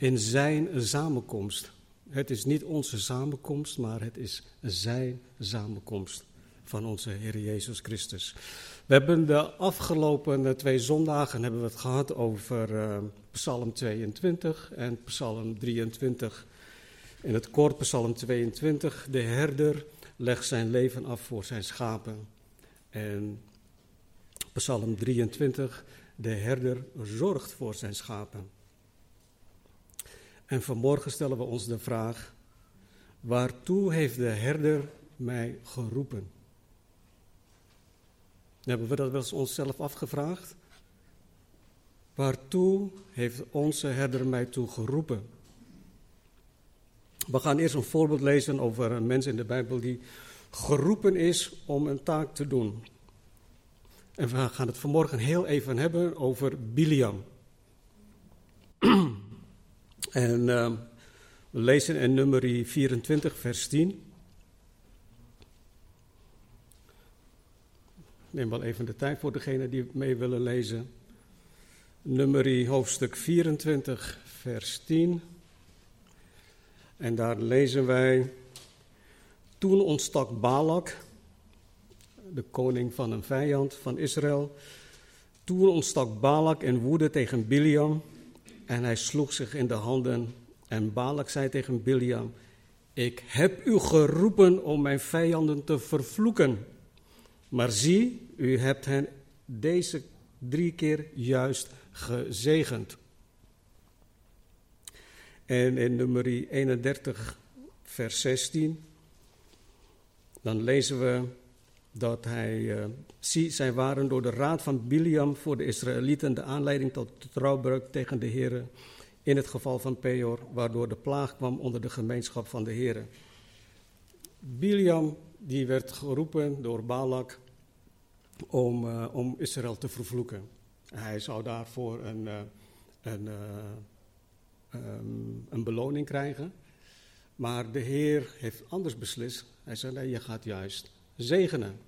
in zijn samenkomst. Het is niet onze samenkomst, maar het is zijn samenkomst van onze Heer Jezus Christus. We hebben de afgelopen twee zondagen hebben we het gehad over uh, Psalm 22 en Psalm 23. In het kort Psalm 22, de herder legt zijn leven af voor zijn schapen. En Psalm 23, de herder zorgt voor zijn schapen. En vanmorgen stellen we ons de vraag: waartoe heeft de herder mij geroepen? Hebben we dat wel eens onszelf afgevraagd? Waartoe heeft onze herder mij toe geroepen? We gaan eerst een voorbeeld lezen over een mens in de Bijbel die geroepen is om een taak te doen. En we gaan het vanmorgen heel even hebben over Biliam. En uh, we lezen in nummer 24, vers 10. Neem wel even de tijd voor degenen die mee willen lezen. Nummer hoofdstuk 24, vers 10. En daar lezen wij. Toen ontstak Balak de koning van een vijand van Israël. Toen ontstak Balak in woede tegen Biliam en hij sloeg zich in de handen. En Balak zei tegen Biliam, ik heb u geroepen om mijn vijanden te vervloeken. Maar zie, u hebt hen deze drie keer juist gezegend. En in nummer 31, vers 16, dan lezen we dat hij, uh, zie, zij waren door de raad van Biliam voor de Israëlieten de aanleiding tot trouwbreuk tegen de heren in het geval van Peor, waardoor de plaag kwam onder de gemeenschap van de heren. Biliam, die werd geroepen door Balak om, uh, om Israël te vervloeken. Hij zou daarvoor een, uh, een, um, een beloning krijgen. Maar de Heer heeft anders beslist. Hij zei: nee, je gaat juist zegenen.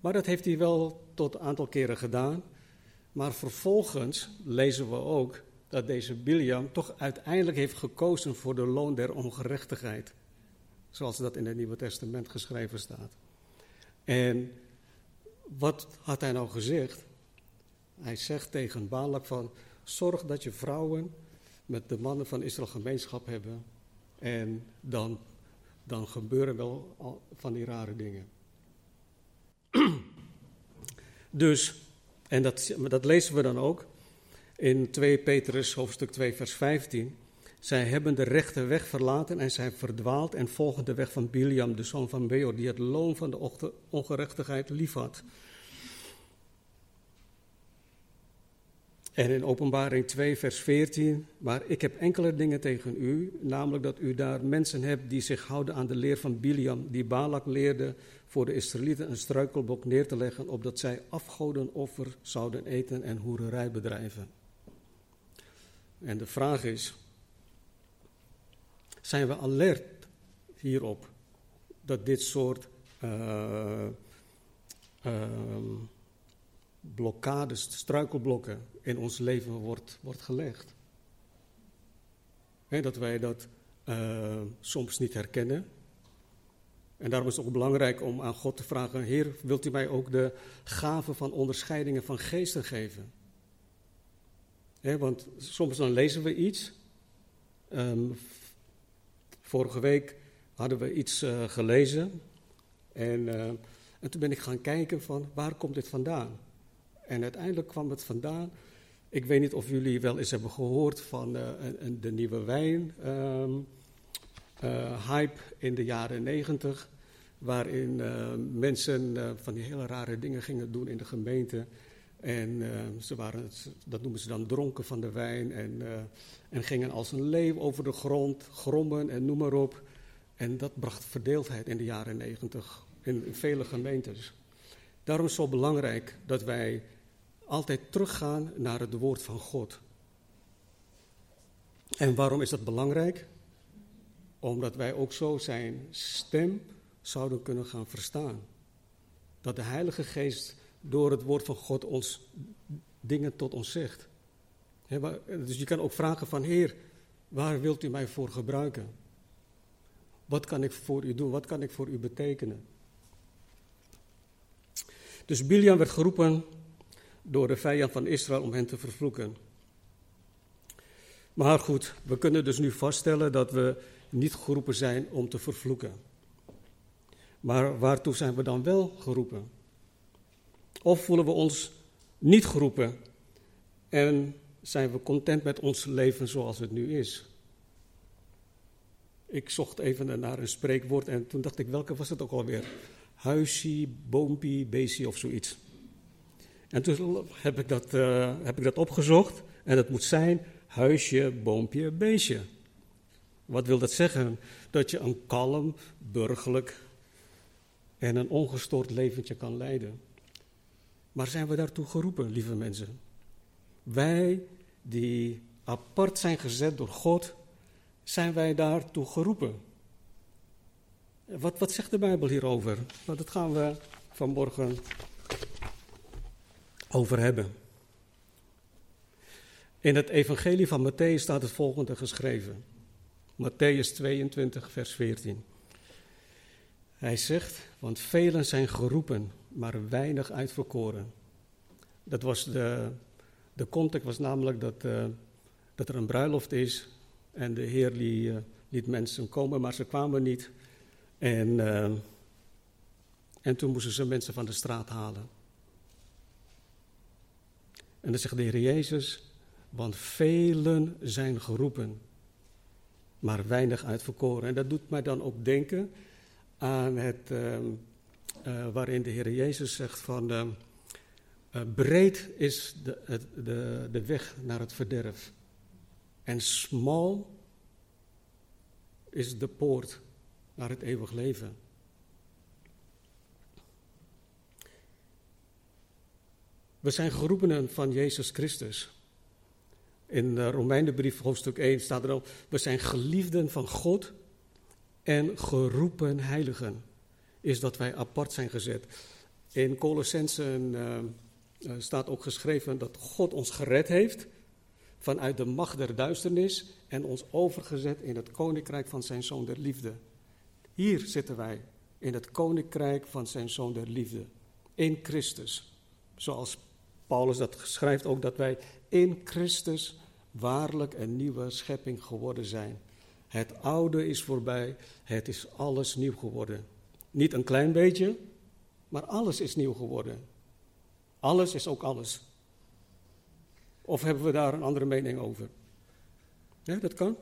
Maar dat heeft hij wel tot een aantal keren gedaan. Maar vervolgens lezen we ook dat deze Biliam toch uiteindelijk heeft gekozen voor de loon der ongerechtigheid. Zoals dat in het Nieuwe Testament geschreven staat. En wat had hij nou gezegd? Hij zegt tegen Balak van, zorg dat je vrouwen met de mannen van Israël gemeenschap hebben. En dan dan gebeuren wel van die rare dingen. dus, en dat, dat lezen we dan ook in 2 Petrus hoofdstuk 2 vers 15. Zij hebben de rechte weg verlaten en zijn verdwaald en volgen de weg van Biliam, de zoon van Beor, die het loon van de ongerechtigheid liefhad. En in Openbaring 2, vers 14, maar ik heb enkele dingen tegen u, namelijk dat u daar mensen hebt die zich houden aan de leer van Biliam, die Balak leerde voor de Israëlieten een struikelblok neer te leggen, opdat zij afgodenoffer zouden eten en hoererij bedrijven. En de vraag is, zijn we alert hierop dat dit soort uh, uh, blokkades, struikelblokken in ons leven wordt, wordt gelegd. dat wij dat uh, soms niet herkennen. En daarom is het ook belangrijk om aan God te vragen: Heer, wilt u mij ook de gave van onderscheidingen van geesten geven? want soms dan lezen we iets. Um, vorige week hadden we iets uh, gelezen. En, uh, en toen ben ik gaan kijken van waar komt dit vandaan? En uiteindelijk kwam het vandaan. Ik weet niet of jullie wel eens hebben gehoord van uh, de nieuwe wijn uh, uh, hype in de jaren negentig. Waarin mensen van die hele rare dingen gingen doen in de gemeente. En ze waren, dat noemen ze dan dronken van de wijn. En, en gingen als een leeuw over de grond, grommen en noem maar op. En dat bracht verdeeldheid in de jaren negentig in, in vele gemeentes. Daarom is het zo belangrijk dat wij altijd teruggaan naar het woord van God. En waarom is dat belangrijk? Omdat wij ook zo zijn stem zouden kunnen gaan verstaan. Dat de Heilige Geest door het woord van God ons dingen tot ons zegt. dus je kan ook vragen van Heer, waar wilt u mij voor gebruiken? Wat kan ik voor u doen? Wat kan ik voor u betekenen? Dus Biliam werd geroepen door de vijand van Israël om hen te vervloeken. Maar goed, we kunnen dus nu vaststellen dat we niet geroepen zijn om te vervloeken. Maar waartoe zijn we dan wel geroepen? Of voelen we ons niet geroepen en zijn we content met ons leven zoals het nu is? Ik zocht even naar een spreekwoord en toen dacht ik, welke was het ook alweer? Huisie, boompie, beestje of zoiets. En toen heb ik, dat, uh, heb ik dat opgezocht en het moet zijn huisje, boompje, beestje. Wat wil dat zeggen? Dat je een kalm, burgerlijk en een ongestoord leventje kan leiden. Maar zijn we daartoe geroepen, lieve mensen? Wij die apart zijn gezet door God, zijn wij daartoe geroepen. Wat, wat zegt de Bijbel hierover? Nou, dat gaan we vanmorgen over hebben. In het Evangelie van Matthäus staat het volgende geschreven. Matthäus 22, vers 14. Hij zegt, want velen zijn geroepen, maar weinig uitverkoren. Dat was de, de context was namelijk dat, uh, dat er een bruiloft is en de Heer liet mensen komen, maar ze kwamen niet. En, uh, en toen moesten ze mensen van de straat halen. En dan zegt de Heer Jezus, want velen zijn geroepen, maar weinig uitverkoren. En dat doet mij dan ook denken aan het, uh, uh, waarin de Heer Jezus zegt van, uh, breed is de, de, de weg naar het verderf. En smal is de poort naar het eeuwig leven. We zijn geroepenen van Jezus Christus. In de Romeinenbrief hoofdstuk 1 staat er al, we zijn geliefden van God en geroepen heiligen. Is dat wij apart zijn gezet. In Colossensen uh, staat ook geschreven dat God ons gered heeft vanuit de macht der duisternis en ons overgezet in het koninkrijk van zijn zoon der liefde. Hier zitten wij in het koninkrijk van zijn zoon der liefde, in Christus. Zoals Paulus dat schrijft ook dat wij in Christus waarlijk een nieuwe schepping geworden zijn. Het oude is voorbij, het is alles nieuw geworden. Niet een klein beetje, maar alles is nieuw geworden. Alles is ook alles. Of hebben we daar een andere mening over? Ja, dat kan.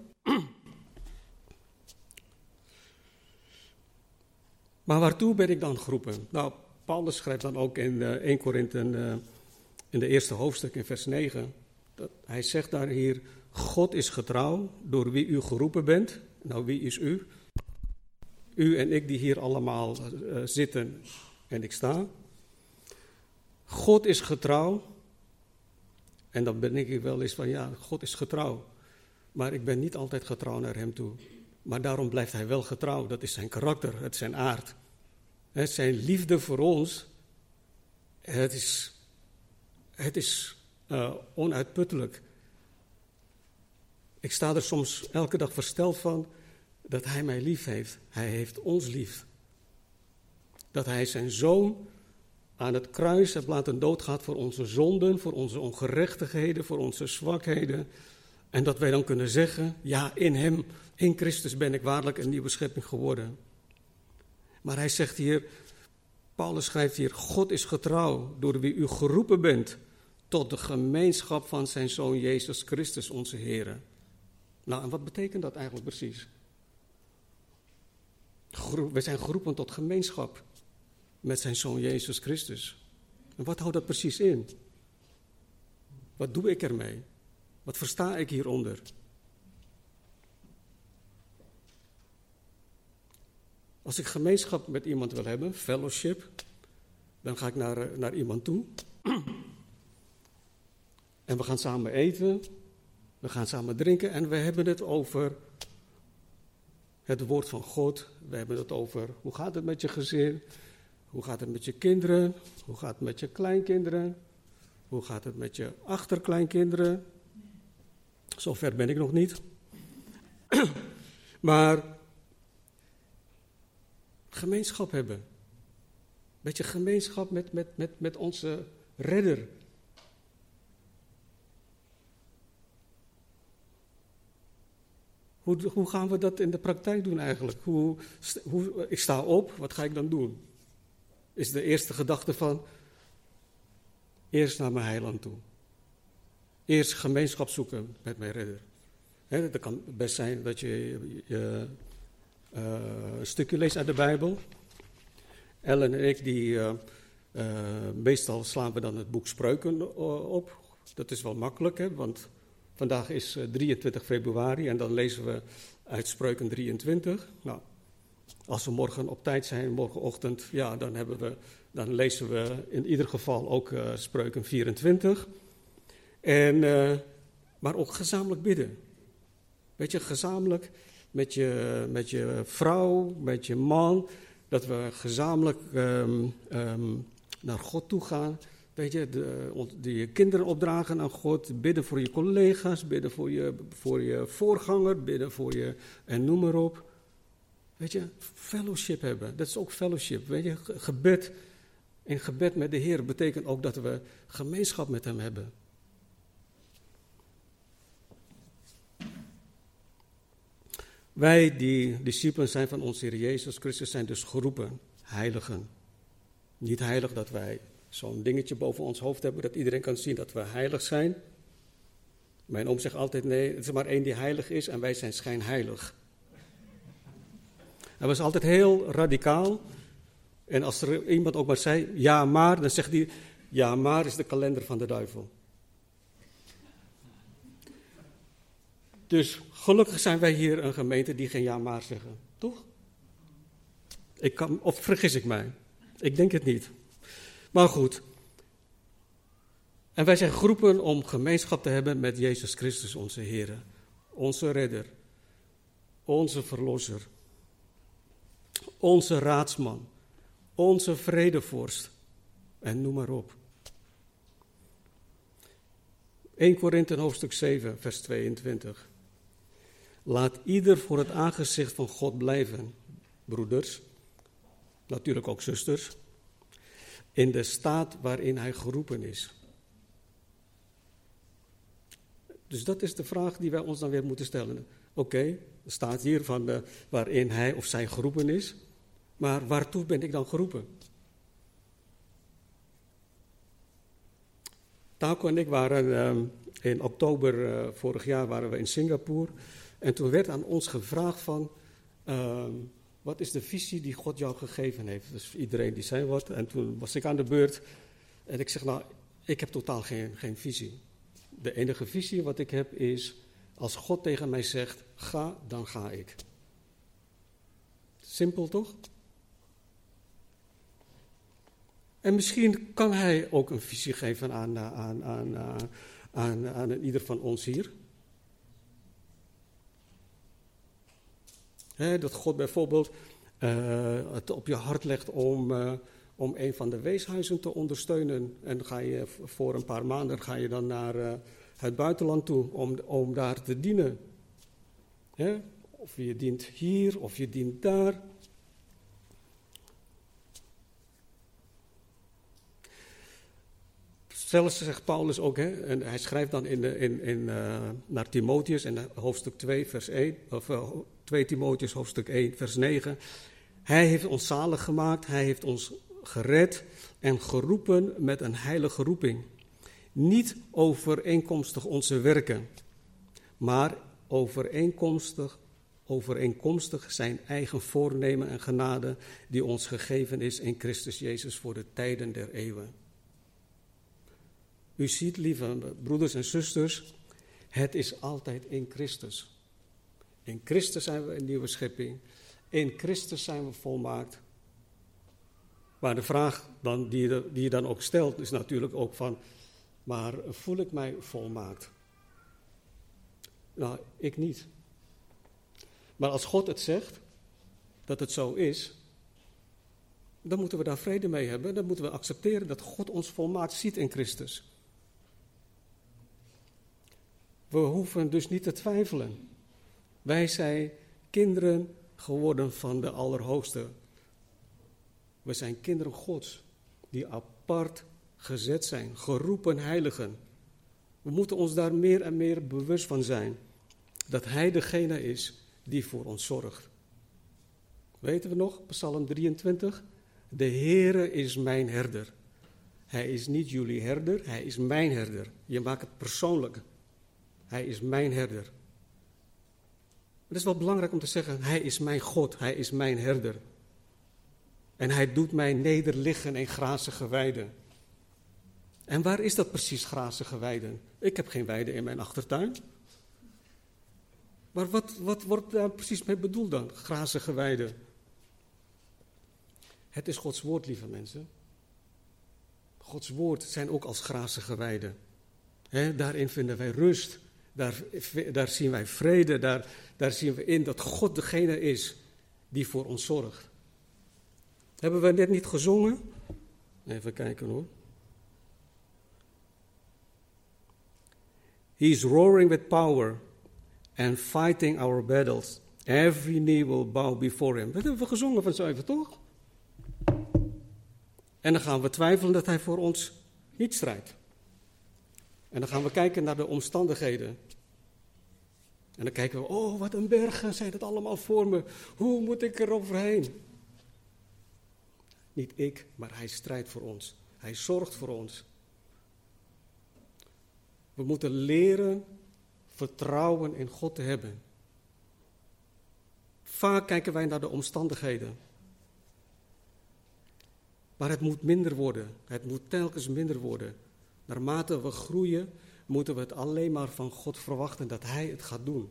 Maar waartoe ben ik dan geroepen? Nou, Paulus schrijft dan ook in uh, 1 Korinthe, uh, in de eerste hoofdstuk, in vers 9. Dat, hij zegt daar hier, God is getrouw door wie u geroepen bent. Nou, wie is u? U en ik die hier allemaal uh, zitten en ik sta. God is getrouw. En dan ben ik wel eens van, ja, God is getrouw. Maar ik ben niet altijd getrouw naar hem toe. Maar daarom blijft hij wel getrouw. Dat is zijn karakter, het is zijn aard. Het zijn liefde voor ons. Het is, het is uh, onuitputtelijk. Ik sta er soms elke dag versteld van dat hij mij lief heeft. Hij heeft ons lief. Dat hij zijn zoon aan het kruis heeft laten doodgaan voor onze zonden, voor onze ongerechtigheden, voor onze zwakheden. En dat wij dan kunnen zeggen, ja, in hem, in Christus ben ik waarlijk een nieuwe schepping geworden. Maar hij zegt hier, Paulus schrijft hier, God is getrouw door wie u geroepen bent tot de gemeenschap van zijn Zoon Jezus Christus, onze Heer. Nou, en wat betekent dat eigenlijk precies? We zijn geroepen tot gemeenschap met zijn Zoon Jezus Christus. En wat houdt dat precies in? Wat doe ik ermee? Wat versta ik hieronder? Als ik gemeenschap met iemand wil hebben, fellowship, dan ga ik naar, eh, naar iemand toe. En we gaan samen eten, we gaan samen drinken en we hebben het over het woord van God. We hebben het over hoe gaat het met je gezin, hoe gaat het met je kinderen, hoe gaat het met je kleinkinderen, hoe gaat het met je achterkleinkinderen. Zover ben ik nog niet. maar gemeenschap hebben. Beetje gemeenschap met, met, met, met onze redder. Hoe, hoe gaan we dat in de praktijk doen eigenlijk? Hoe, hoe, ik sta op, wat ga ik dan doen? Is de eerste gedachte van, eerst naar mijn heiland toe. Eerst gemeenschap zoeken met mijn redder. Het kan best zijn dat je, je een stukje leest uit de Bijbel. Ellen en ik, die, uh, uh, meestal slaan we dan het boek Spreuken op. Dat is wel makkelijk, hè, want vandaag is 23 februari en dan lezen we uit Spreuken 23. Nou, als we morgen op tijd zijn, morgenochtend, ja, dan, hebben we, dan lezen we in ieder geval ook Spreuken 24. En, maar ook gezamenlijk bidden. Weet je, gezamenlijk met je, met je vrouw, met je man, dat we gezamenlijk um, um, naar God toe gaan. Weet je, de, de, je kinderen opdragen aan God, bidden voor je collega's, bidden voor je, voor je voorganger, bidden voor je en noem maar op. Weet je, fellowship hebben, dat is ook fellowship. Weet je, gebed in gebed met de Heer betekent ook dat we gemeenschap met Hem hebben. Wij die discipelen zijn van onze Heer Jezus Christus zijn dus geroepen, heiligen. Niet heilig dat wij zo'n dingetje boven ons hoofd hebben, dat iedereen kan zien dat we heilig zijn. Mijn oom zegt altijd, nee, het is maar één die heilig is en wij zijn schijnheilig. Hij was altijd heel radicaal. En als er iemand ook maar zei, ja maar, dan zegt hij, ja maar is de kalender van de duivel. Dus gelukkig zijn wij hier een gemeente die geen ja maar zeggen, toch? Ik kan, of vergis ik mij? Ik denk het niet. Maar goed. En wij zijn geroepen om gemeenschap te hebben met Jezus Christus, onze Heer, onze Redder, onze Verlosser, onze Raadsman, onze Vredevorst en noem maar op. 1 Korinthe hoofdstuk 7, vers 22. Laat ieder voor het aangezicht van God blijven, broeders, natuurlijk ook zusters, in de staat waarin hij geroepen is. Dus dat is de vraag die wij ons dan weer moeten stellen. Oké, er staat hier van de, waarin hij of zij geroepen is, maar waartoe ben ik dan geroepen? Taco en ik waren ehm, in oktober uh, vorig jaar waren we in Singapore. En toen werd aan ons gevraagd van, uh, wat is de visie die God jou gegeven heeft? Dus iedereen die zei wat. En toen was ik aan de beurt en ik zeg, nou, ik heb totaal geen, geen visie. De enige visie wat ik heb is, als God tegen mij zegt, ga, dan ga ik. Simpel toch? En misschien kan hij ook een visie geven aan, aan, aan, aan, aan ieder van ons hier. Dat God bijvoorbeeld uh, het op je hart legt om, uh, om een van de weeshuizen te ondersteunen. En ga je voor een paar maanden ga je dan naar uh, het buitenland toe om, om daar te dienen. Of je dient hier of je dient daar. Zelfs zegt Paulus ook, hè, en hij schrijft dan in, in, in, uh, naar Timotheus in hoofdstuk 2, vers 1, of uh, 2 Timotheus hoofdstuk 1, vers 9. Hij heeft ons zalig gemaakt, hij heeft ons gered en geroepen met een heilige roeping. Niet overeenkomstig onze werken, maar overeenkomstig, overeenkomstig zijn eigen voornemen en genade die ons gegeven is in Christus Jezus voor de tijden der eeuwen. U ziet, lieve broeders en zusters, het is altijd in Christus. In Christus zijn we een nieuwe schepping. In Christus zijn we volmaakt. Maar de vraag dan, die, je, die je dan ook stelt is natuurlijk ook van, maar voel ik mij volmaakt? Nou, ik niet. Maar als God het zegt, dat het zo is, dan moeten we daar vrede mee hebben. Dan moeten we accepteren dat God ons volmaakt ziet in Christus. We hoeven dus niet te twijfelen. Wij zijn kinderen geworden van de Allerhoogste. We zijn kinderen Gods, die apart gezet zijn, geroepen heiligen. We moeten ons daar meer en meer bewust van zijn. Dat Hij degene is die voor ons zorgt. Weten we nog, Psalm 23? De Heere is mijn herder. Hij is niet jullie herder, hij is mijn herder. Je maakt het persoonlijk. Hij is mijn herder. Het is wel belangrijk om te zeggen, hij is mijn God, hij is mijn herder. En hij doet mij nederliggen in grazige weiden. En waar is dat precies, grazige weiden? Ik heb geen weiden in mijn achtertuin. Maar wat, wat wordt daar precies mee bedoeld dan, grazige weiden? Het is Gods woord, lieve mensen. Gods woord zijn ook als grazige weiden. daarin vinden wij rust. Daar, daar zien wij vrede. Daar, daar zien we in dat God degene is die voor ons zorgt. Hebben we net niet gezongen? Even kijken hoor. He is roaring with power and fighting our battles. Every knee will bow before him. Dat hebben we gezongen van zo even, toch? En dan gaan we twijfelen dat hij voor ons niet strijdt. En dan gaan we kijken naar de omstandigheden. En dan kijken we, oh wat een bergen zijn dat allemaal voor me. Hoe moet ik er overheen? Niet ik, maar hij strijdt voor ons. Hij zorgt voor ons. We moeten leren vertrouwen in God te hebben. Vaak kijken wij naar de omstandigheden. Maar het moet minder worden. Het moet telkens minder worden. Naarmate we groeien, moeten we het alleen maar van God verwachten dat Hij het gaat doen.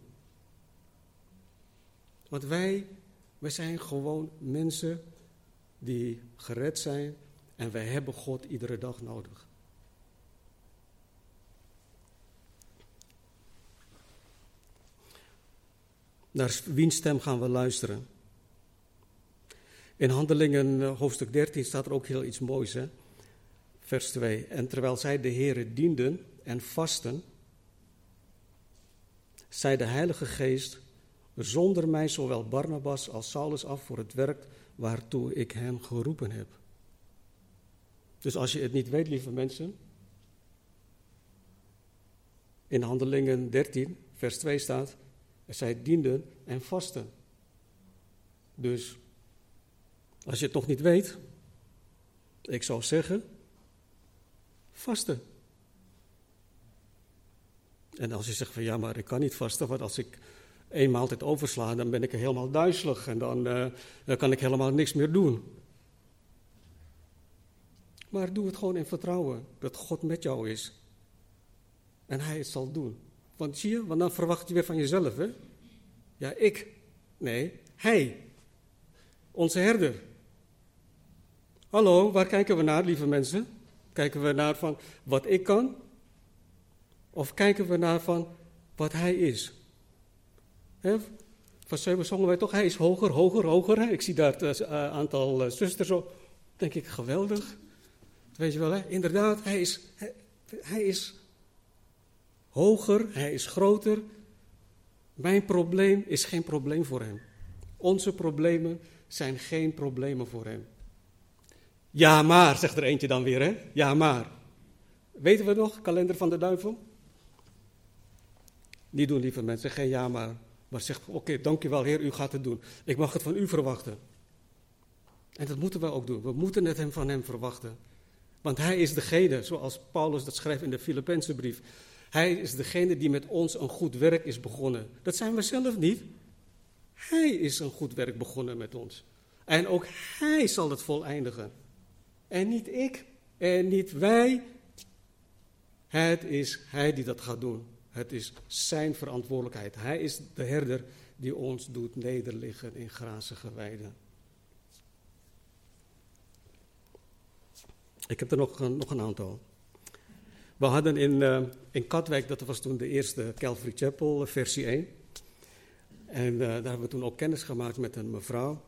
Want wij, wij zijn gewoon mensen die gered zijn en wij hebben God iedere dag nodig. Naar wiens stem gaan we luisteren? In Handelingen eh, hoofdstuk 13 staat er ook heel iets moois, hè? Vers 2. En terwijl zij de Heeren dienden en vasten, zei de Heilige Geest, zonder mij zowel Barnabas als Saulus af voor het werk waartoe ik hem geroepen heb. Dus als je het niet weet, lieve mensen, in Handelingen 13, vers 2 staat, zij dienden en vasten. Dus als je het nog niet weet, ik zou zeggen, vasten. En als je zegt van ja, maar ik kan niet vasten, want als ik één maaltijd oversla, dan ben ik helemaal duizelig en dan, uh, dan kan ik helemaal niks meer doen. Maar doe het gewoon in vertrouwen dat God met jou is. En Hij het zal doen. Want zie je, want dan verwacht je weer van jezelf, hè? Ja, ik. Nee, Hij. Onze herder. Hallo, waar kijken we naar, lieve mensen? Kijken we naar van wat ik kan? Of kijken we naar van wat hij is? He? Van zeven zongen wij toch, hij is hoger, hoger, hoger. Ik zie daar het uh, aantal uh, zusters op. Denk ik, geweldig. Weet je wel, hè? inderdaad, hij is, hij is hoger, hij is groter. Mijn probleem is geen probleem voor hem. Onze problemen zijn geen problemen voor hem. Ja, maar, zegt er eentje dan weer, hè? Ja, maar. Weten we nog, kalender van de duivel? Niet doen, lieve mensen, geen ja, maar. Maar zeg, oké, okay, dankjewel, Heer, u gaat het doen. Ik mag het van u verwachten. En dat moeten we ook doen. We moeten het hem van hem verwachten. Want hij is degene, zoals Paulus dat schrijft in de Filipijnse brief. Hij is degene die met ons een goed werk is begonnen. Dat zijn we zelf niet. Hij is een goed werk begonnen met ons. En ook hij zal het voleindigen. En niet ik en niet wij. Het is Hij die dat gaat doen. Het is Zijn verantwoordelijkheid. Hij is de herder die ons doet nederliggen in grazige weiden. Ik heb er nog, een, nog een aantal. We hadden in, uh, in Katwijk, dat was toen de eerste Calvary Chapel, versie 1. En uh, daar hebben we toen ook kennis gemaakt met een mevrouw.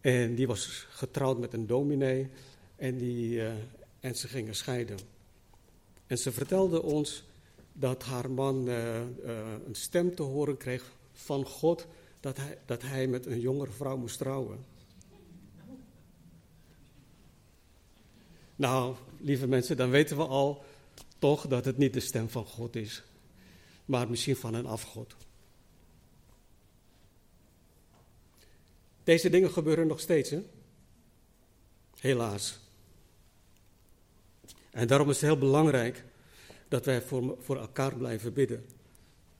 En die was getrouwd met een dominee. En, die, uh, en ze gingen scheiden. En ze vertelde ons dat haar man een stem te horen kreeg van God dat hij, dat hij met een jongere vrouw moest trouwen. Nou, lieve mensen, dan weten we al toch dat het niet de stem van God is, maar misschien van een afgod. Deze dingen gebeuren nog steeds, hè? Helaas. En daarom is het heel belangrijk dat wij voor, voor elkaar blijven bidden.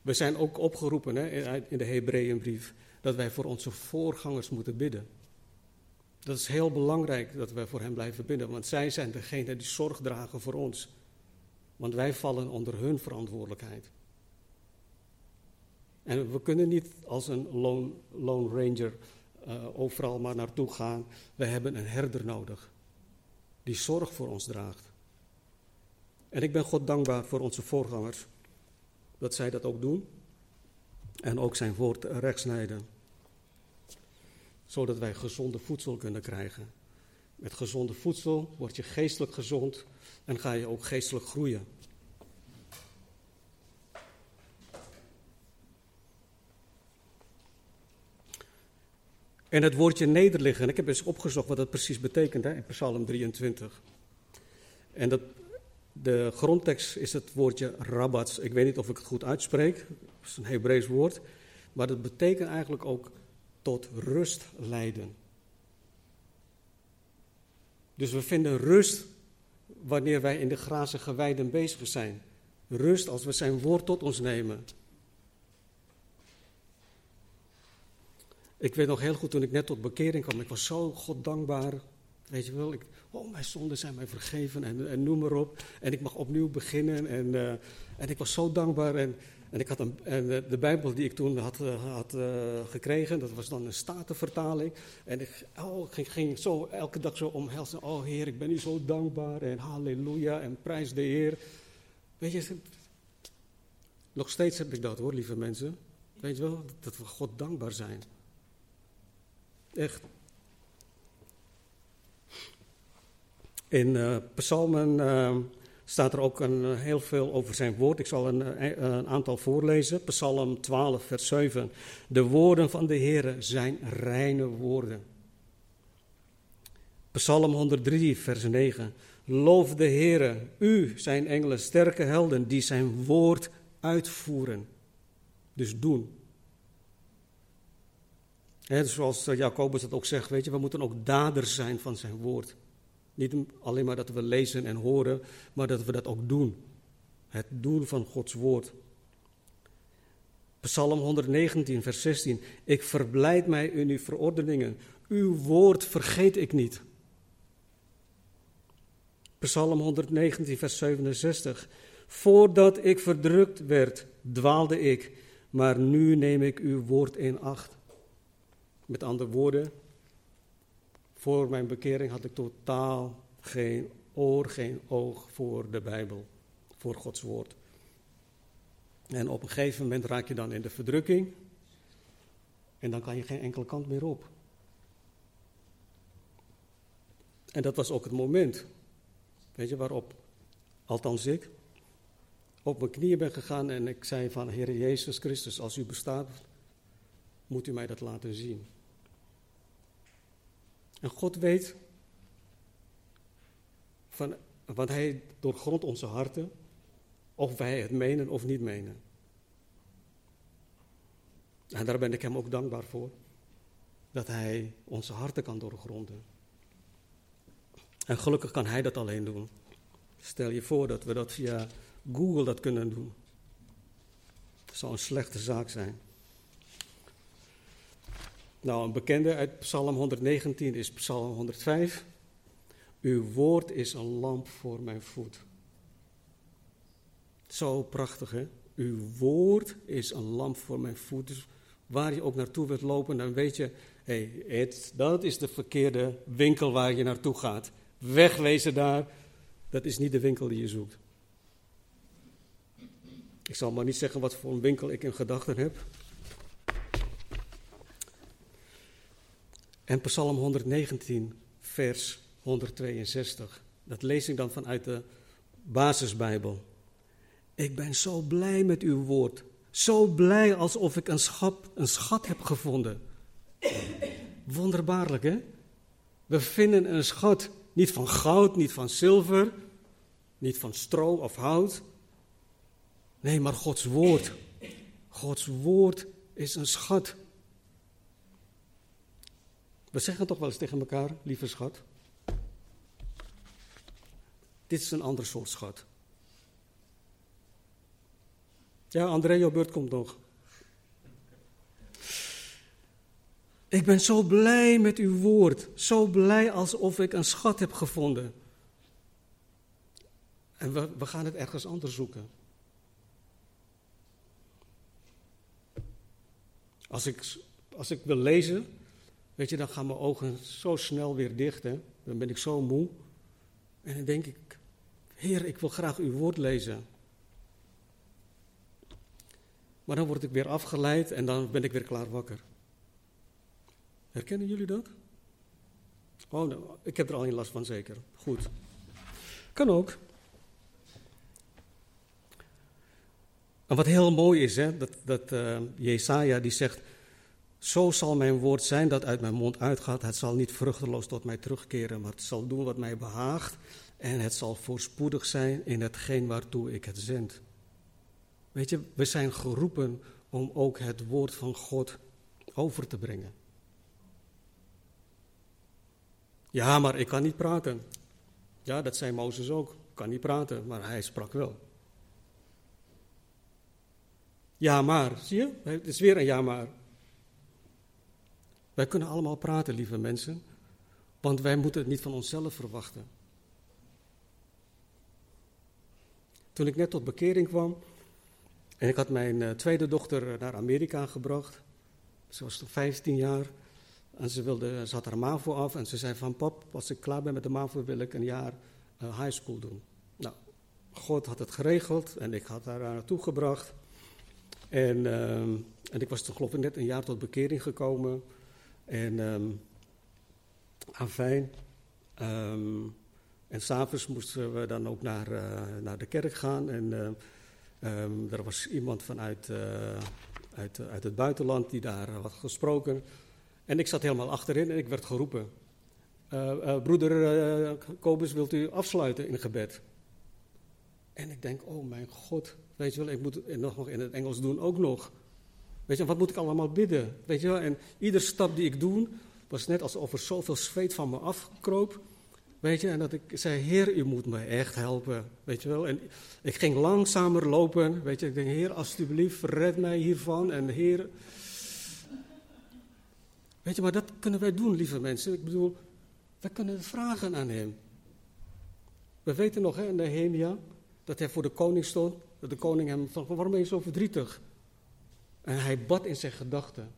We zijn ook opgeroepen hè, in de Hebreeënbrief dat wij voor onze voorgangers moeten bidden. Dat is heel belangrijk dat wij voor hen blijven bidden, want zij zijn degene die zorg dragen voor ons. Want wij vallen onder hun verantwoordelijkheid. En we kunnen niet als een lone, lone ranger uh, overal maar naartoe gaan. We hebben een herder nodig die zorg voor ons draagt. En ik ben God dankbaar voor onze voorgangers dat zij dat ook doen. En ook zijn woord rechtsnijden. Zodat wij gezonde voedsel kunnen krijgen. Met gezonde voedsel word je geestelijk gezond en ga je ook geestelijk groeien. En het woordje nederliggen, ik heb eens opgezocht wat dat precies betekent hè, in Psalm 23. En dat de grondtekst is het woordje rabbats. Ik weet niet of ik het goed uitspreek. Het is een Hebreeuws woord. Maar dat betekent eigenlijk ook tot rust leiden. Dus we vinden rust wanneer wij in de grazige weiden bezig zijn. Rust als we zijn woord tot ons nemen. Ik weet nog heel goed toen ik net tot bekering kwam. Ik was zo God dankbaar. Weet je wel, ik, oh, mijn zonden zijn mij vergeven en, en noem maar op. En ik mag opnieuw beginnen. En, uh, en ik was zo dankbaar. En, en ik had een, en de Bijbel die ik toen had, uh, had gekregen, dat was dan een statenvertaling. En ik oh, ging, ging zo elke dag zo omhelzen. Oh Heer, ik ben u zo dankbaar. En halleluja en prijs de Heer. Weet je, nog steeds heb ik dat hoor, lieve mensen. Weet je wel, dat we God dankbaar zijn. Echt. In uh, Psalmen uh, staat er ook een, uh, heel veel over zijn woord. Ik zal een, een, aantal voorlezen. Psalm 12, vers 7. De woorden van de Heer zijn reine woorden. Psalm 103, vers 9. Loof de Heer, u zijn engelen, sterke helden, die zijn woord uitvoeren. Dus doen. Zoals Jacobus het ook zegt, weet je, we moeten ook daders zijn van zijn woord. Niet alleen maar dat we lezen en horen, maar dat we dat ook doen. Het doen van Gods woord. Psalm 119, vers 16. Ik verblijd mij in uw verordeningen. Uw woord vergeet ik niet. Psalm 119, vers 67. Voordat ik verdrukt werd, dwaalde ik, maar nu neem ik uw woord in acht. Met andere woorden, voor mijn bekering had ik totaal geen oor, geen oog voor de Bijbel, voor Gods woord. En op een gegeven moment raak je dan in de verdrukking en dan kan je geen enkele kant meer op. En dat was ook het moment, weet je, waarop, althans ik, op mijn knieën ben gegaan en ik zei van, Heer Jezus Christus, als u bestaat, moet u mij dat laten zien. En God weet, van, want Hij doorgrondt onze harten, of wij het menen of niet menen. En daar ben ik Hem ook dankbaar voor, dat Hij onze harten kan doorgronden. En gelukkig kan Hij dat alleen doen. Stel je voor dat we dat via Google dat kunnen doen. Dat zou een slechte zaak zijn. Nou, een bekende uit Psalm 119 is Psalm 105. Uw woord is een lamp voor mijn voet. Zo prachtig, hè? Uw woord is een lamp voor mijn voeten. Dus waar je ook naartoe wilt lopen, dan weet je, hé, hey, dat is de verkeerde winkel waar je naartoe gaat. Wegwezen daar, dat is niet de winkel die je zoekt. Ik zal maar niet zeggen wat voor een winkel ik in gedachten heb. En Psalm 119, vers 162. Dat lees ik dan vanuit de basisbijbel. Ik ben zo blij met uw woord. Zo blij alsof ik een schat, een schat heb gevonden. Wonderbaarlijk, hè? We vinden een schat niet van goud, niet van zilver, niet van stro of hout. Nee, maar Gods woord. Gods woord is een schat. We zeggen toch wel eens tegen elkaar, lieve schat. Dit is een ander soort schat. Ja, André, jouw beurt komt nog. Ik ben zo blij met uw woord. Zo blij alsof ik een schat heb gevonden. En we, we gaan het ergens anders zoeken. Als ik, als ik wil lezen, weet je, dan gaan mijn ogen zo snel weer dicht. Hè? Dan ben ik zo moe. En dan denk ik, Heer, ik wil graag uw woord lezen. Maar dan word ik weer afgeleid en dan ben ik weer klaar wakker. Herkennen jullie dat? Oh, nou, ik heb er al geen last van, zeker. Goed. Kan ook. En wat heel mooi is, hè, dat, dat uh, Jesaja die zegt, zo zal mijn woord zijn dat uit mijn mond uitgaat. Het zal niet vruchteloos tot mij terugkeren, maar het zal doen wat mij behaagt. En het zal voorspoedig zijn in hetgeen waartoe ik het zend. Weet je, we zijn geroepen om ook het woord van God over te brengen. Ja, maar ik kan niet praten. Ja, dat zei Mozes ook. Kan niet praten, maar hij sprak wel. Ja, maar, zie je? Het is weer een ja, maar. Wij kunnen allemaal praten, lieve mensen, want wij moeten het niet van onszelf verwachten. Toen ik net tot bekering kwam en ik had mijn uh, tweede dochter naar Amerika gebracht, ze was toen 15 jaar en ze, wilde, ze had haar MAVO af en ze zei van pap, als ik klaar ben met de MAVO wil ik een jaar uh, high school doen. Nou, God had het geregeld en ik had haar naartoe gebracht. En, uh, en ik was toen geloof ik net een jaar tot bekering gekomen. En um, afijn. Um, en s'avonds moesten we dan ook naar, uh, naar de kerk gaan. En uh, er was iemand vanuit uh, uit, uit het buitenland die daar had gesproken. En ik zat helemaal achterin en ik werd geroepen. broeder Kobus, wilt u afsluiten in gebed? En ik denk, oh mijn God, weet je wel, ik moet het nog in het Engels doen ook nog. Weet je, wat moet ik allemaal bidden? Weet je wel, en iedere stap die ik doe, was net alsof er zoveel zweet van me afkroop. Weet je, en dat ik zei, Heer, u moet me echt helpen. Weet je wel, en ik ging langzamer lopen. Weet je, ik denk, Heer, alsjeblieft, red mij hiervan. En Heer. Weet je, maar dat kunnen wij doen, lieve mensen. Ik bedoel, wij kunnen vragen aan Hem. We weten nog, hè, Nehemia, dat hij voor de koning stond. Dat de koning hem van, waarom ben je zo verdrietig? En hij bad in zijn gedachten.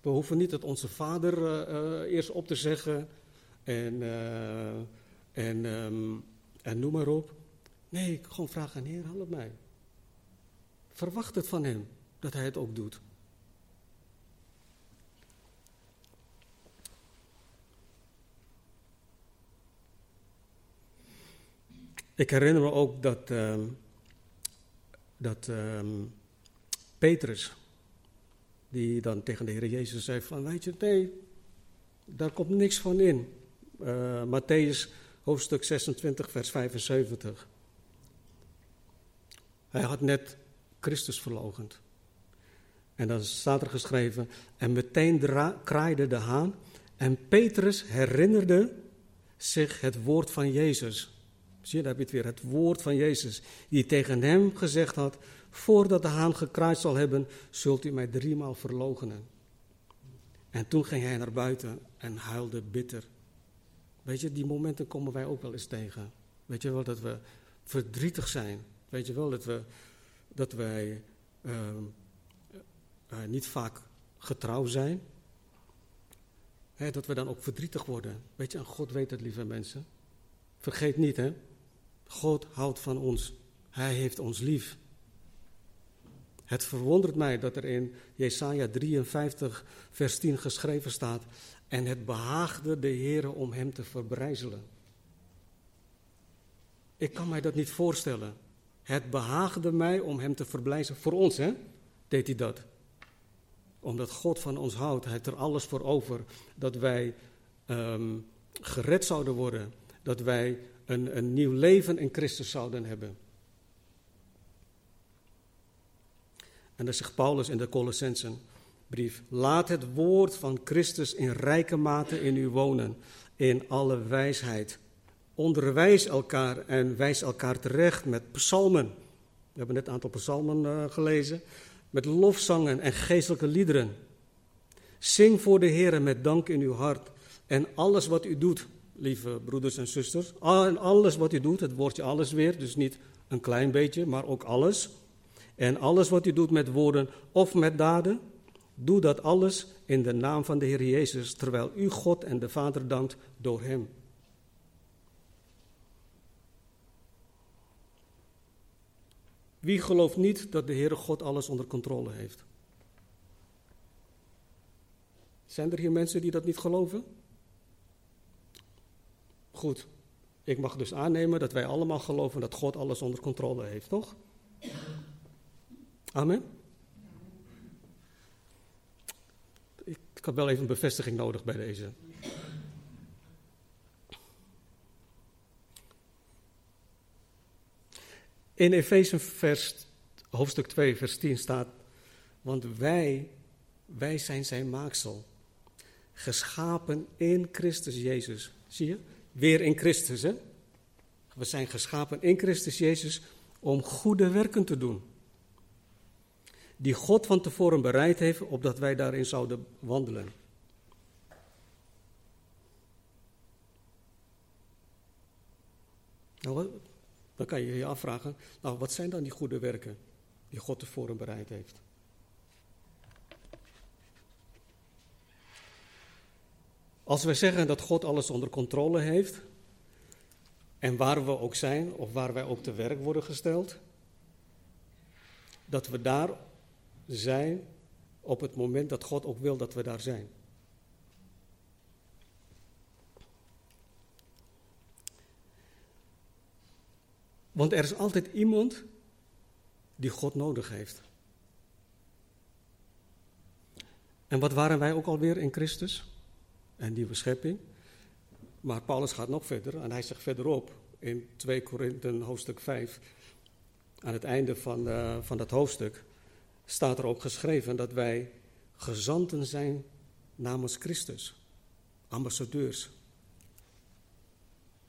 We hoeven niet het onze vader uh, uh, eerst op te zeggen en, uh, en, um, en noem maar op. Nee, ik gewoon vragen, Heer, help mij. Verwacht het van hem, dat hij het ook doet. Ik herinner me ook dat, um, dat um, Petrus, die dan tegen de Heer Jezus zei van, weet je, nee, daar komt niks van in. Uh, Matthäus hoofdstuk 26, vers 75. Hij had net Christus verlogend. En dan staat er geschreven, en meteen kraaide de haan en Petrus herinnerde zich het woord van Jezus. Zie je, daar heb je het weer, het woord van Jezus, die tegen hem gezegd had, voordat de haan gekraaid zal hebben, zult u mij driemaal verloochenen. En toen ging hij naar buiten en huilde bitter. Weet je, die momenten komen wij ook wel eens tegen. Weet je wel, dat we verdrietig zijn. Weet je wel, dat, we, dat wij ehm, eh, niet vaak getrouw zijn. dat we dan ook verdrietig worden. Weet je, en God weet het, lieve mensen. Vergeet niet, hè. God houdt van ons. Hij heeft ons lief. Het verwondert mij dat er in Jesaja 53, vers 10 geschreven staat. En het behaagde de Heer om hem te verbrijzelen. Ik kan mij dat niet voorstellen. Het behaagde mij om hem te verblijzelen. Voor ons, hè, deed hij dat. Omdat God van ons houdt. Hij heeft er alles voor over. Dat wij ehm, gered zouden worden. Dat wij een, een nieuw leven in Christus zouden hebben. En dan zegt Paulus in de Colossensenbrief: Laat het woord van Christus in rijke mate in u wonen, in alle wijsheid. Onderwijs elkaar en wijs elkaar terecht met psalmen. We hebben net een aantal psalmen uh, gelezen. Met lofzangen en geestelijke liederen. Zing voor de Heer met dank in uw hart. En alles wat u doet, lieve broeders en zusters. En alles wat u doet, het woordje alles weer, dus niet een klein beetje, maar ook alles. En alles wat u doet met woorden of met daden, doe dat alles in de naam van de Heer Jezus, terwijl u God en de Vader dankt door Hem. Wie gelooft niet dat de Heere God alles onder controle heeft? Zijn er hier mensen die dat niet geloven? Goed, ik mag dus aannemen dat wij allemaal geloven dat God alles onder controle heeft, toch? Amen. Ik, had wel even een bevestiging nodig bij deze. In Efeze hoofdstuk 2, vers 10 staat, want wij, wij zijn zijn maaksel, geschapen in Christus Jezus. Zie je? Weer in Christus, hè? We zijn geschapen in Christus Jezus om goede werken te doen die God van tevoren bereid heeft, opdat wij daarin zouden wandelen. Nou, dan kan je je afvragen, nou wat zijn dan die goede werken die God tevoren bereid heeft? Als wij zeggen dat God alles onder controle heeft, en waar we ook zijn, of waar wij ook te werk worden gesteld, dat we daar zijn op het moment dat God ook wil dat we daar zijn. Want er is altijd iemand die God nodig heeft. En wat waren wij ook alweer in Christus? Een nieuwe schepping. Maar Paulus gaat nog verder en hij zegt verderop in 2 Korinthe hoofdstuk 5, aan het einde van, uh, van dat hoofdstuk, staat er ook geschreven dat wij gezanten zijn namens Christus. Ambassadeurs.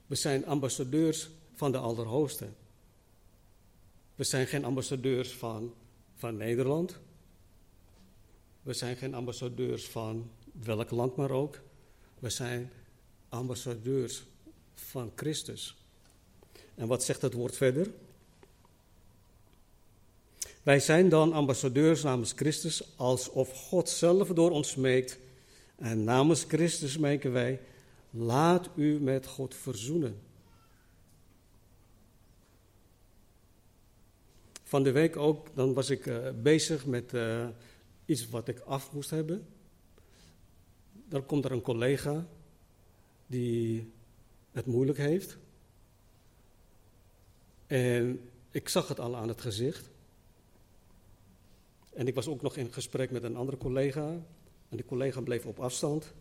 We zijn ambassadeurs van de Allerhoogste. We zijn geen ambassadeurs van, van Nederland. We zijn geen ambassadeurs van welk land maar ook. We zijn ambassadeurs van Christus. En wat zegt het woord verder? Wij zijn dan ambassadeurs namens Christus, alsof God zelf door ons smeekt. En namens Christus smeken wij, laat u met God verzoenen. Van de week ook, dan was ik uh, bezig met uh, iets wat ik af moest hebben. Dan komt er een collega die het moeilijk heeft. En ik zag het al aan het gezicht. En ik was ook nog in gesprek met een andere collega. En die collega bleef op afstand.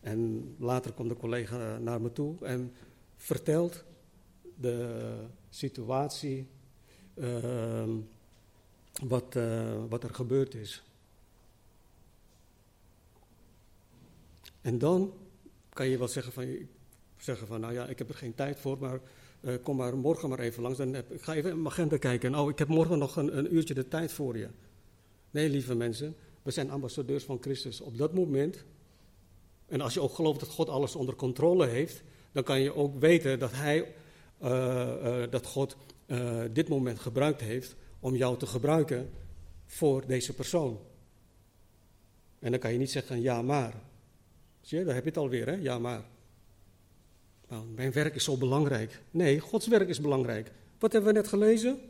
En later komt de collega naar me toe en vertelt de situatie, uh, wat, uh, wat er gebeurd is. En dan kan je wel zeggen van, zeggen van nou ja, ik heb er geen tijd voor, maar uh, kom maar morgen maar even langs. Dan ik ga even in mijn agenda kijken. Oh, ik heb morgen nog een, een uurtje de tijd voor je. Nee, lieve mensen, we zijn ambassadeurs van Christus. Op dat moment, en als je ook gelooft dat God alles onder controle heeft, dan kan je ook weten dat Hij, uh, uh, dat God uh, dit moment gebruikt heeft om jou te gebruiken voor deze persoon. En dan kan je niet zeggen ja maar. Zie je, daar heb je het alweer, hè? Ja maar. Nou, mijn werk is zo belangrijk. Nee, Gods werk is belangrijk. Wat hebben we net gelezen?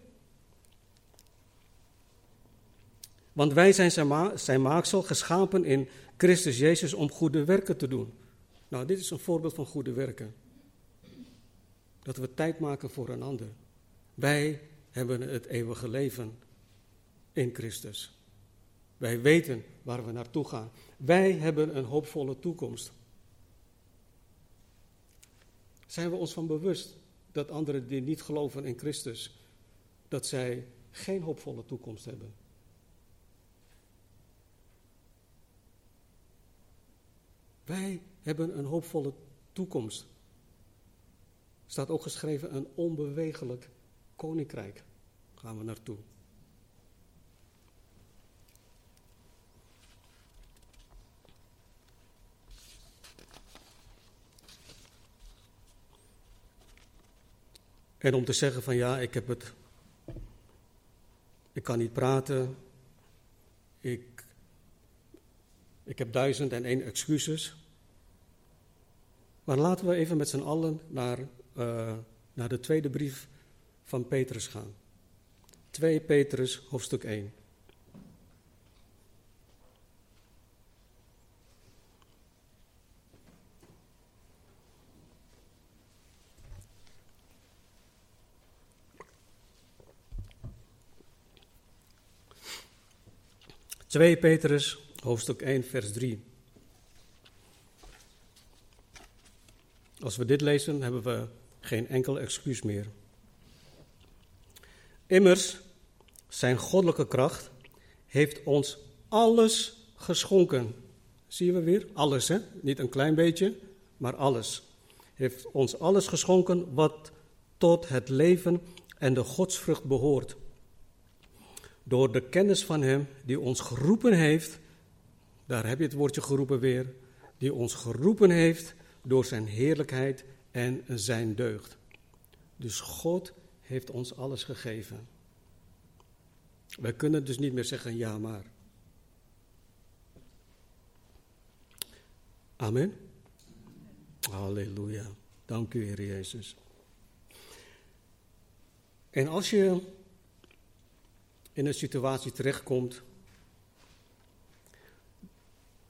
Want wij zijn zijn, maaksel geschapen in Christus Jezus om goede werken te doen. Nou, dit is een voorbeeld van goede werken. Dat we tijd maken voor een ander. Wij hebben het eeuwige leven in Christus. Wij weten waar we naartoe gaan. Wij hebben een hoopvolle toekomst. Zijn we ons van bewust dat anderen die niet geloven in Christus, dat zij geen hoopvolle toekomst hebben? Wij hebben een hoopvolle toekomst. Staat ook geschreven een onbewegelijk koninkrijk. Gaan we naartoe. En om te zeggen van ja, ik heb het. Ik kan niet praten. Ik, ik heb duizend en één excuses. Maar laten we even met z'n allen naar, uh, naar de tweede brief van Petrus gaan. 2 Petrus, hoofdstuk 1. Twee Petrus, hoofdstuk 1, vers 3. Als we dit lezen, hebben we geen enkel excuus meer. Immers, zijn goddelijke kracht heeft ons alles geschonken. Zie we weer? Alles, hè? Niet een klein beetje, maar alles. Heeft ons alles geschonken wat tot het leven en de godsvrucht behoort. Door de kennis van Hem die ons geroepen heeft, daar heb je het woordje geroepen weer, die ons geroepen heeft door Zijn heerlijkheid en Zijn deugd. Dus God heeft ons alles gegeven. Wij kunnen dus niet meer zeggen ja maar. Amen. Halleluja. Dank u, Heer Jezus. En als je in een situatie terechtkomt.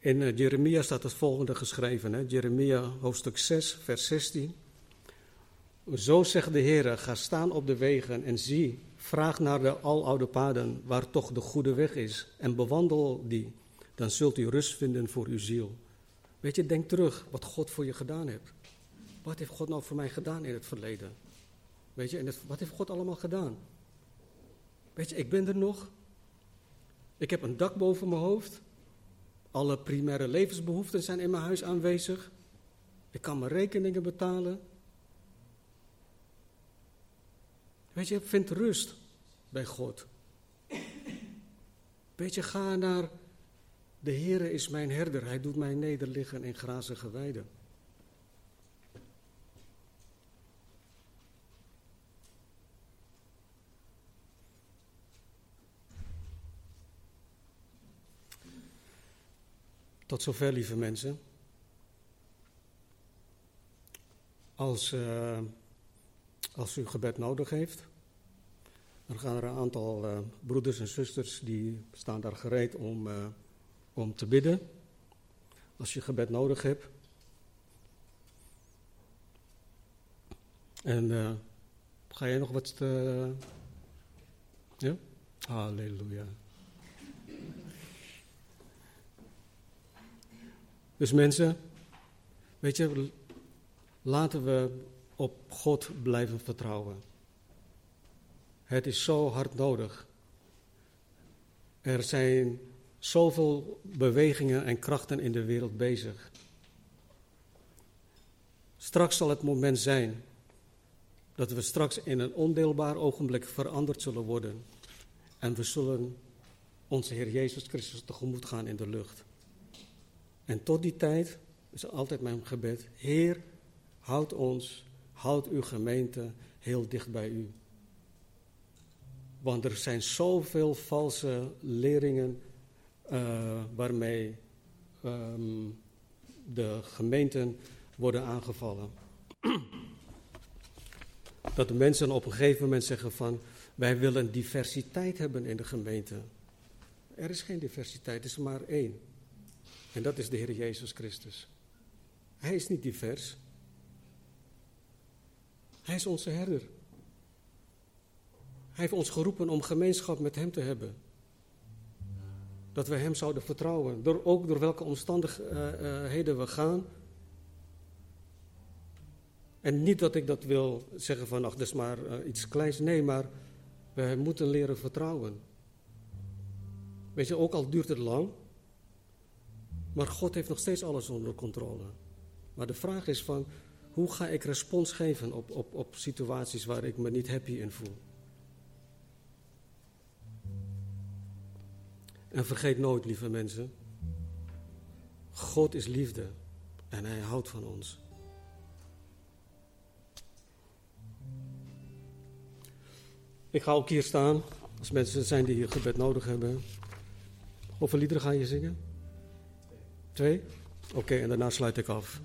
In eh, Jeremia staat het volgende geschreven, hè? Jeremia hoofdstuk 6, vers 16. Zo zegt de Heer, ga staan op de wegen en zie, vraag naar de aloude paden waar toch de goede weg is en bewandel die. Dan zult u rust vinden voor uw ziel. Weet je, denk terug wat God voor je gedaan heeft. Wat heeft God nou voor mij gedaan in het verleden? Weet je, en wat heeft God allemaal gedaan? Weet je, ik ben er nog. Ik heb een dak boven mijn hoofd. Alle primaire levensbehoeften zijn in mijn huis aanwezig. Ik kan mijn rekeningen betalen. Weet je, vind rust bij God. Weet je, ga naar de Heere is mijn herder. Hij doet mij nederliggen in grazige weiden. Tot zover, lieve mensen. Als, uh, als u gebed nodig heeft, dan gaan er een aantal uh, broeders en zusters die staan daar gereed om, uh, om te bidden. Als je gebed nodig hebt. En ga je nog wat. ja? Halleluja. Dus mensen, weet je, laten we op God blijven vertrouwen. Het is zo hard nodig. Er zijn zoveel bewegingen en krachten in de wereld bezig. Straks zal het moment zijn dat we straks in een ondeelbaar ogenblik veranderd zullen worden. En we zullen onze Heer Jezus Christus tegemoet gaan in de lucht. En tot die tijd is altijd mijn gebed: Heer, houd ons, houd uw gemeente heel dicht bij u. Want er zijn zoveel valse leringen uh, waarmee um, de gemeenten worden aangevallen. Dat de mensen op een gegeven moment zeggen van wij willen diversiteit hebben in de gemeente. Er is geen diversiteit, er is maar één. En dat is de Heer Jezus Christus. Hij is niet divers. Hij is onze herder. Hij heeft ons geroepen om gemeenschap met Hem te hebben. Dat we Hem zouden vertrouwen. Door, ook door welke omstandigheden we gaan. En niet dat ik dat wil zeggen van, ach, dat is maar uh, iets kleins. Nee, maar we moeten leren vertrouwen. Weet je, ook al duurt het lang. Maar God heeft nog steeds alles onder controle. Maar de vraag is van, hoe ga ik respons geven op, op, op situaties waar ik me niet happy in voel? En vergeet nooit, lieve mensen, God is liefde en Hij houdt van ons. Ik ga ook hier staan, als mensen zijn die hier gebed nodig hebben. Hoeveel liederen ga je zingen? Twee? Oké, en daarna sluit ik af.